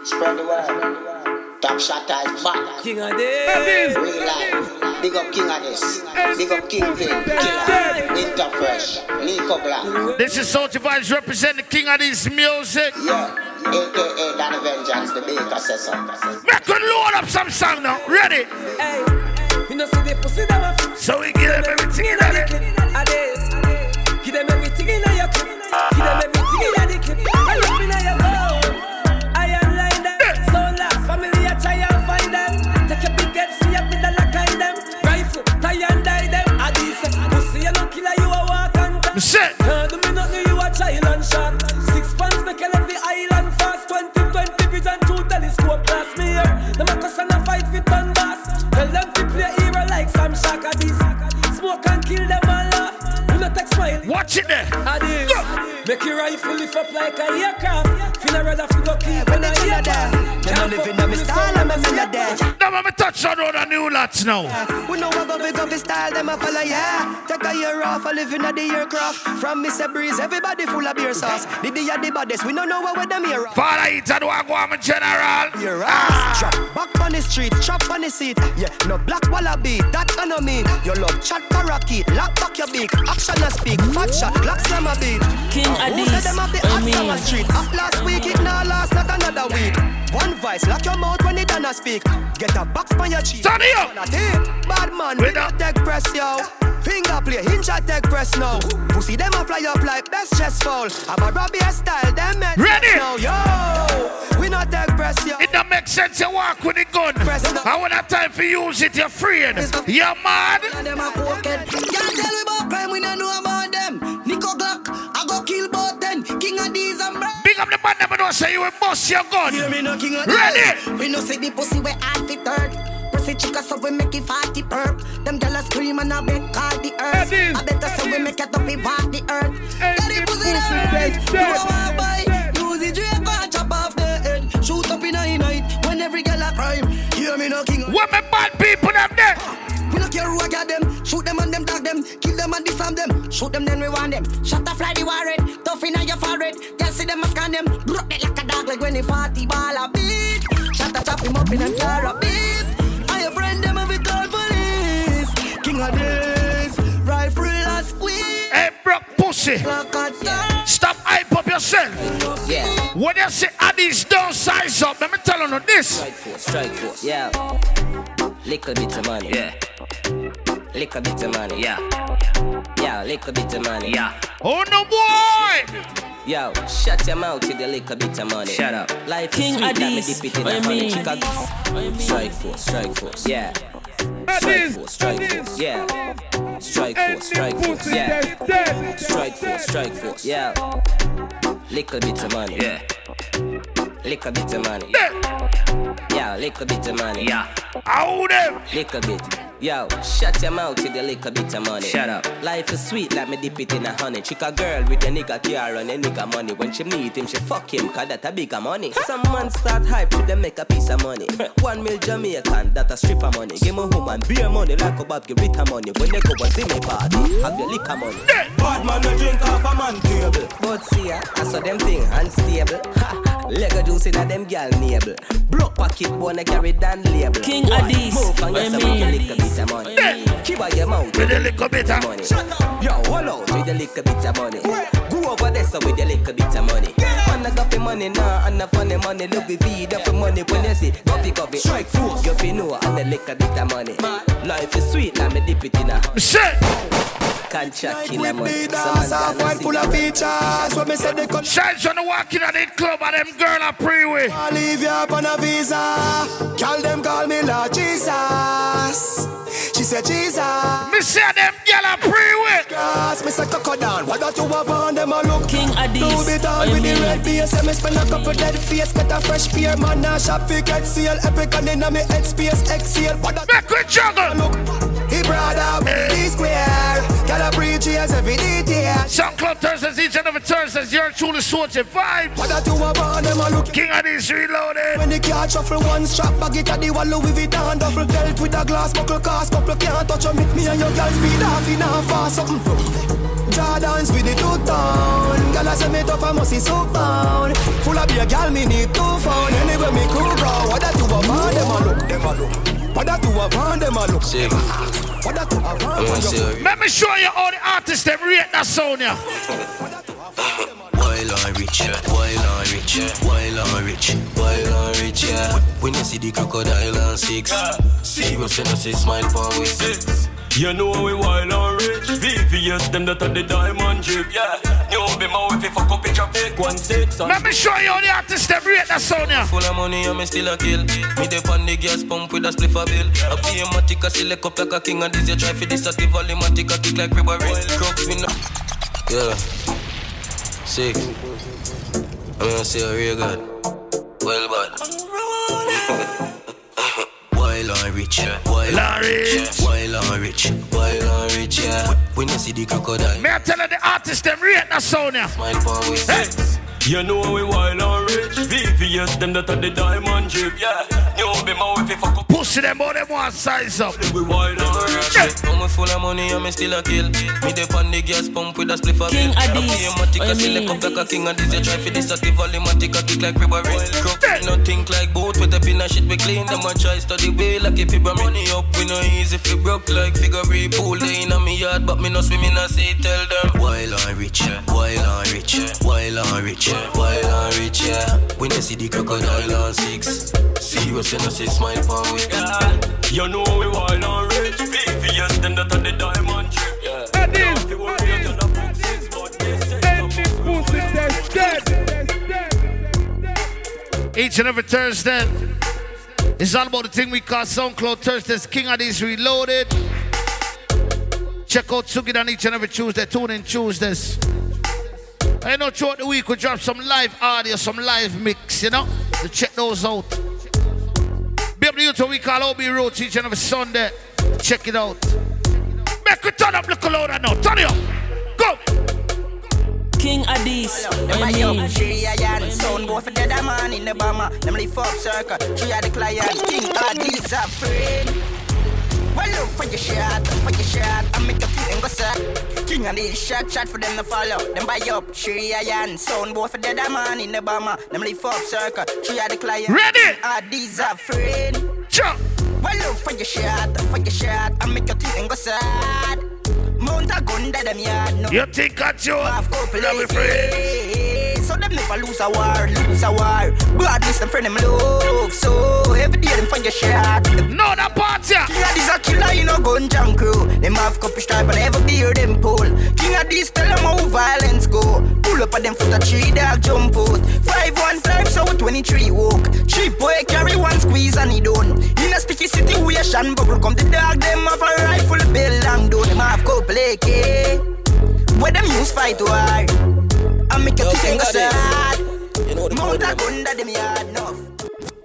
Spread the word. Top shot is back. King of this. Real life. Big up King of this. Big up Kingpin. Killer. Interfresh. Nico Black. This is Sojie Vybes representing king of this music. Yeah. AKA Danny Vengeance, the Baker says so. We could load up some song now. Ready? Hey, you know see the pussy them a. So we give them everything in in the clip. A. Give them everything in a your clip. Give them everything in the clip. I love in your road. I align them. So last family I try and find them. Take a big head, see a bit of like I them. Rifle, tie and die them. A this. Pussy you no killer, you a walk and talk. Shit. Can't do me nothing, you a child and shot. Me here. A and a fight fit on bass. Tell them to play hero like some shaka this. Smoke and kill them all off. You not take smile. Watch it there. A this. Make your rifle lift up like a aircraft. Feel a rather fi go keep when I hear that. Them a living on me style and me melody. Now I'm a touch on all the new lots now. We know what go fi go fi style, them a follow, yeah. Take a year off, a living at the aircraft. From Mr. Breeze, everybody full of beer sauce. The day of the baddest, we don't know what with them here. Father eat and walk one general. Your ass ah. drop back on the street, chop on the seat. Yeah, no black wallaby, that I know mean. Your love chat parakeet, lock back your beak. Action and speak, fat shot, clock slam a beat. King Who Addies, said them have the what hot you summer mean? street? Up last week, it now last, not another week. One vice, lock your mouth when it done a speak. Get a box on your cheek. Turn it up. On a tape. Bad man, we not take press, yo. Finger play, hinge a take press now. Pussy them a fly up like best chest fall. I'm a Robbie style, them men. Ready? Now, yo. We not take press, yo. It don't make sense you walk with the gun. Press I want have time for use it, you're afraid. You're mad. Them a cokehead. Can't tell we about crime, we don't know about them. Kill both then. King of these and bread. Big up the man that don't say you will bust your gun. Hear me no king of Ready? We no say the pussy we hard fi third. Pussy chica so we make it fatty perk. Them gyal scream and a beg call the earth. I better say we make it up we walk the earth. Get the pussy there. You a walk by. Use the Drake and chop off the head. Shoot up in a night when every gyal a crime. Hear me no king up my bad people them there. Ah. We don't care who I got them. Shoot them and them tag them. Kill them and disarm them. Shoot them then we want them. Shut up fly the warhead. Tough in your forehead. Can't see them and scan them. Broke it like a dog like when they 40 ball a beat. Shut up chop him up in a car a beat. I your friend them if we call police. King of this. Rifle a squeeze. Hey, broke pussy. Stop hype up yourself. Yeah. When you say Addies don't size up, let me tell you this. Strike force, strike force, yeah. Little bit of money, yeah. Little bit of money, yeah. Yeah, little bit of money, yeah. Oh no boy! Yo, shut your mouth with a little bit of money. Shut up. Life King is sweet, let me dip it in What a you honey. mean? Chicago. Strike force, strike force, yeah. Strike force, strike force, yeah. Strike force, strike force, yeah. Strike force, strike force, yeah. Little bit of money, yeah. Little bit of money, yeah. Little bit of money, yeah. Out them. Little bit. Yo, shut your mouth with a little bit of money. Shut up. Life is sweet, like me dip it in a honey. Chick a girl with a nigga car and a nigga money. When she meet him, she fuck him, cause that a bigger money. Some man start hype to them make a piece of money. One mil Jamaican, that a stripper money. Give me woman beer money like a Bob give Rita money. When they go a Zimmy party, have your liquor money. Bad man, no drink off a man table. But see ya, I saw them thing unstable. [laughs] Ha, Lego juice in a them gal navel. Block pocket wanna carry down label. King Boy, Addies, Move and what yes, you I a mean? Little bit of money. Keep out your mouth With a little bit of money. Yo, hold out with a little bit of money. Go over there so with a little bit of money. Man, I got the money now, and the funny money. Look with feed up for money when you see coffee, coffee. Strike force. You feel know and a little bit of money. Life is sweet, let me dip it in a. Shit. Contract killer money. Need Some us man off gonna one see full of features. When me say they could Shines on the walking at the club and them girl are pre-way. I leave you up on a visa. Call them call me Lord Jesus. She said Jesus. Me say them girl are pre-way. Cause me say coco down. What that you have on them a Addies, Do it all with the red beer. Say me spend a couple dead face. Get a fresh beer. Man now shop fi get seal. Epic and inna me head space. Exhale. What that Make we juggle. look. He brother be square. Gotta preach yes every detail. SoundCloud Thursdays, each and every Thursdays, you're truly Sojie Vybes. What you have on them a look. King Addies reloaded. When the car shuffle one strap bag it at the wall Louis Vuitton duffel belt with a glass buckle cast couple can't touch me me and your girl speed off in a fast something Jordans with the two tone Girl I say me tough I must see so bound Full of beer girl me need two phone Anyway me cool bro What that you have on them a look them a look What that you have on them a look Sick. What that you have on them a look Let me show you all the artists them rate that sound yeah. While I'm rich, yeah. while I'm rich, yeah. while I'm rich, while I'm rich, yeah. When you see the crocodile and six, serious and I say smile for we six. You know we wild and rich. VVS them that are the diamond drip. Yeah. You be my wife if I copy drop take one six. Let me show you all the artists them rate that sound yeah. Full of money and me still a kill. Me dey on the gas pump with a spliff a bill. I pay a matic a select up like a king and this you try for this active volumatic a kick like ribber Crooks me no. Yeah. Sick. I'm gonna say a real god. Well bad. While I'm rich, yeah. While rich, yeah. While rich, while I'm rich, yeah. When you see the crocodile, Me I tell you the artists them rate that sound yeah. smile for we Hey. You know we wild and rich. VVS them that are the diamond drip. Yeah. You be my wife if I copy Pussy them all them one size up. we wild and rich. Yeah. I'm full of money and me still a kill. Me dey on the gas pump with a spliff a King bill. I Addies, pay a matic what a you select mean? up like a king and this you try for this active volumatic a kick like ribber Crooks me no think like boat with a pin and shit we clean. Them a try study way like if people money up. We no easy fi broke like figure three pool day in a me yard, but me no swim in a sea. Tell them while I'm rich, yeah. while I'm rich, yeah. while I'm rich, yeah. while I'm rich. Yeah. When you see the crocodile on six, serious and I say smile for we. You know we wild and rich. VVS them that are the diamond drip. Yeah. Addies. If you want me, you don't book six, but this Each and every Thursday. It's all about the thing we call SoundCloud Thursdays. King of these Reloaded. Check out Sojie on each and every Tuesday. Tune in Tuesdays. I know throughout the week we drop some live audio, some live mix, you know? So check those out. Be able to you what we call OB Roots each and every Sunday. Check it out. Make it turn up, look louder now. Turn it up. Go. King Addies. Them I buy up mean. Sound boy for dead a man in the bomber Them lift up circle Three of the client King Addies a friend well, look for your shot, for your shot, I make a and go set. King of these shot, shot for them to follow. Them buy up, three iron, sound boy for dead man in the bomber. Them lift up circle, three of the client. Ready? Ah, these are friend. Jump. Well, look for your shot, for your shot, I make a and go sad. Mount a gun that them yard, no. You think I couple Love So lose a war, lose a war. But at least them friend them love. So every day them find your shot. No, that part ya. King of this a killer, you know gun jam crew. Them have couple stripe and ever beer them pull. King of this tell them how violence go. Pull up at them foot a tree dog jump out. Five one five so 23 walk. Cheap boy carry one squeeze and he done. In a sticky situation, bubble come the dog them have a rifle bill long done. Them have couple AK. Where them use fight war. I make a Yo, King go of this. sad. You know the Mount code, a gun that them yard enough.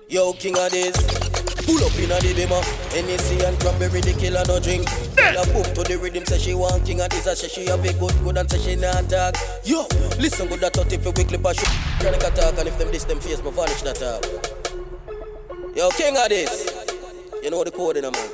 Yo, king of this. Pull up in a the bima. NAC and cranberry, the killer no drink. Tell her boom to the rhythm, say she want king of this. I say she have a good, good and say she not dog. Yo, listen good that thought if you quickly pass shoot. Chronic attack and if them this them face, me vanish that out. Yo, king of this. You know the code in a man.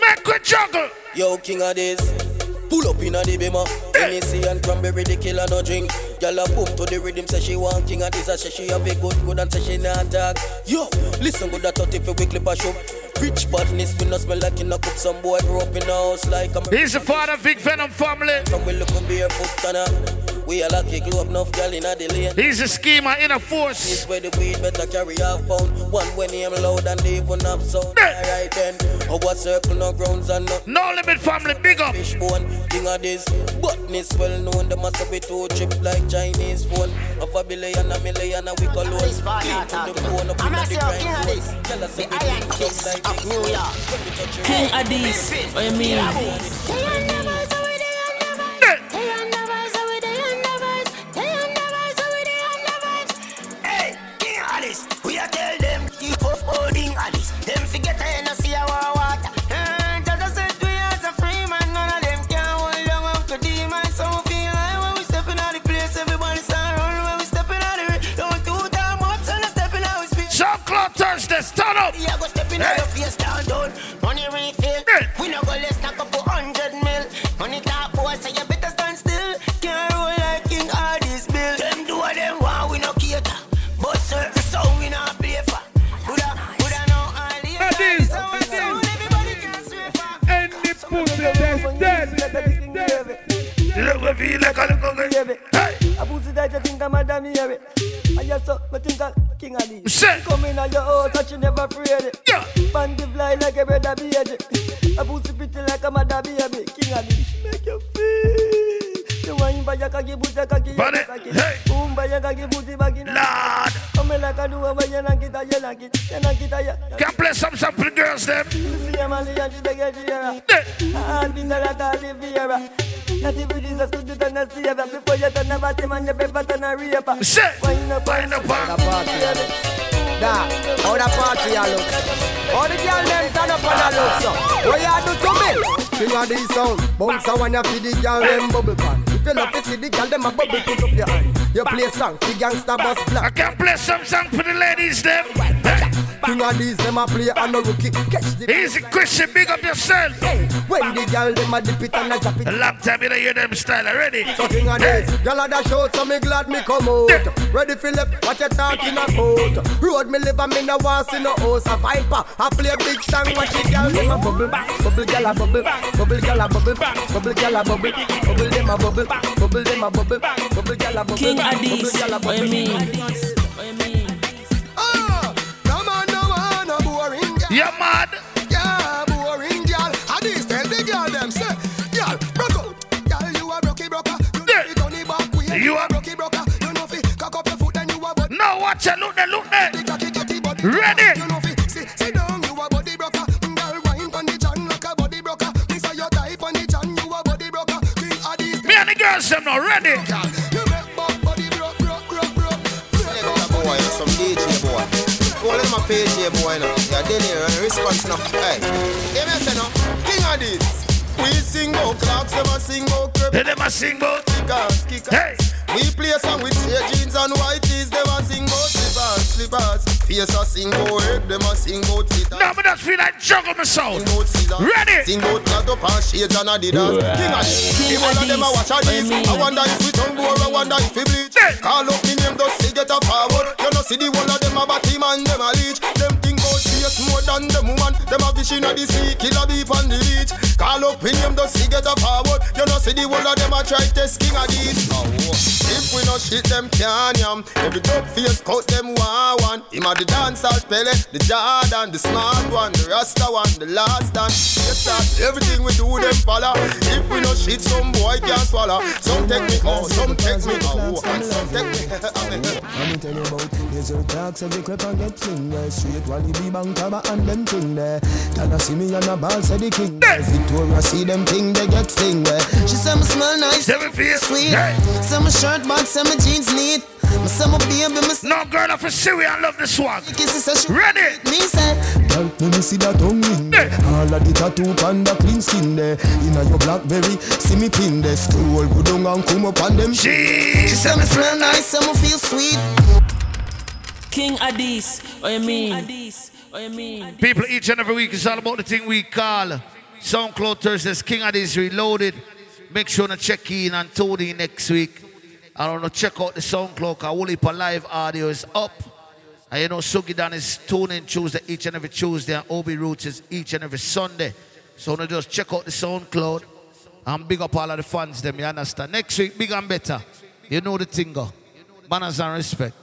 Make we juggle. Yo, king of this. Pull up in a the bima. NAC and cranberry, the killer no drink. Gyal a boom to the rhythm, say she want king of this. I say she have a good, good and say she not dog. Yo, listen good that thought if you quickly pass shoot. Rich badness, we no smell like in a cook. Some boy grew up in a house like I'm. He's the father of Big Venom family. From we look barefoot and a. We a lucky glow up enough gyal in a the lane. He's a schemer in a force. This where the weed better carry half pound. One when him loud and they even have sound. Alright then. Oh, what circle no grounds and no. No limit family, big up. Fishbone, king of this. Butness well known. The master with two chip like Chinese phone. Of a billion, a million, a we call one. Clean to the bone, up in the grind phone. Tell us if we drink just like this. New York. King Addies. What you mean? King these. Shit. Come in at your house and she never afraid. Yeah. Panty fly like a brother baby. A pussy pretty like a mother baby. King these. Make you feel. You want by your kaki booty kaki. Bunny, hey. Boom by your kaki booty in. Lord. Come in like a do over you knock it you knock it. You knock it you. Can play some for the girls them. You see a man she beg you to hear her. All been there at all live here. Not even Jesus could do it and see her. Before you turn a bottom and you paper turn a raper. Shit. Wind up Wind up on. Da, how the party a look? How the girl them turn up on the look so? What you do to me? King of the sound, bounce a one you feed the girl them bubble pan. If you love to see the girl them a bubble, put up your hand. You play song, the gangsta boss I can play some song for the ladies them. King of these them a play and no rookie. Catch the Easy Christian, big up yourself. when the girl them a dip it and a drop it. A long time you don't hear them style already. So king of this, girl a dash out, so me glad me come out. Ready for left, what you talking about? Road me live and me no want see no house. A viper, I play a big song, watch it girl them a bubble, bubble girl a bubble, bubble girl a bubble, bubble girl a bubble, bubble them a bubble, bubble them a bubble, bubble girl a bubble, King bubble Addies. girl a What you bubble. mean? What you mean? Boring girl. You mad? Yeah, boring girl. I this tell the girl them say, girl, broke out. Girl, you a brokey broker. You know fi turn it back way. You a brokey broker. You know fi cock up your foot then you a body. No, watch it. Look there, look there. cocky cocky body. Ready? You know fi sit sit down. You a body broker. Mm, girl, wine pon the chan like a body broker. Me say you type on the chan. You a body broker. King of these. Me and the girls them now ready. You Call him a PJ boy now. Yeah, then here and response now. Hey, give me a say now. King of this. We sing about clocks, them a sing about crep. Hey, them a sing about. Kickers, kickers. Hey. We play a song with straight jeans and white tees. Them a sing about slippers, slippers. Face a sing about head. Them a sing about fit. No, but just feel like juggle my soul. Ready? Sing out not up and shades and Adidas. King of the one of them a watch a these. I wonder if we turn board. I wonder if we bleach. Call up me name just say get a forward. See the one of them a batty man. Them a leech. Them think about face more than them. Them a fishing at the sea. Kill a beef on the beach. Call up me name just say get a forward. You know see the one of them a try test king of these. If we no shit them can yam. Every dog face cut them one one. Him a the dancehall pele, the Jordan, the smart one, the Rasta one, the last one. Yes, that everything we do them follow. If we no shit, some boy can swallow. Some take me out, some take me out, and some take me. [laughs] Let me tell you about desert tax every crep and get there. Straight Wally B Bank Taba and them thing there. Dada see me on a ball say the king. there. Victoria see them thing they get fling there. She say me smell nice, say me feel sweet. Say my shirt bag, say my jeans neat. Me say my baby, me No girl of a Syria, I love this one. Kisses say she Ready? Me say Girl, let me see that tongue in there. All of the tattoo panda clean skin there. Inna your blackberry, see me pin there. Scroll go down and come up on them. She say me smell nice, say me feel sweet. King Addies, what you mean? Addies, you mean? People, each and every week is all about the thing we call SoundCloud Thursdays. King Addies Reloaded. Make sure to check in and tune in next week. I want to check out the SoundCloud because Woolly Live audio is up. And you know, Sugi Dan is tuning Tuesday each and every Tuesday, and Obi Roots is each and every Sunday. So now just check out the SoundCloud and big up all of the fans, them, you understand? Next week, big and better. You know the thing, go. Manners and respect.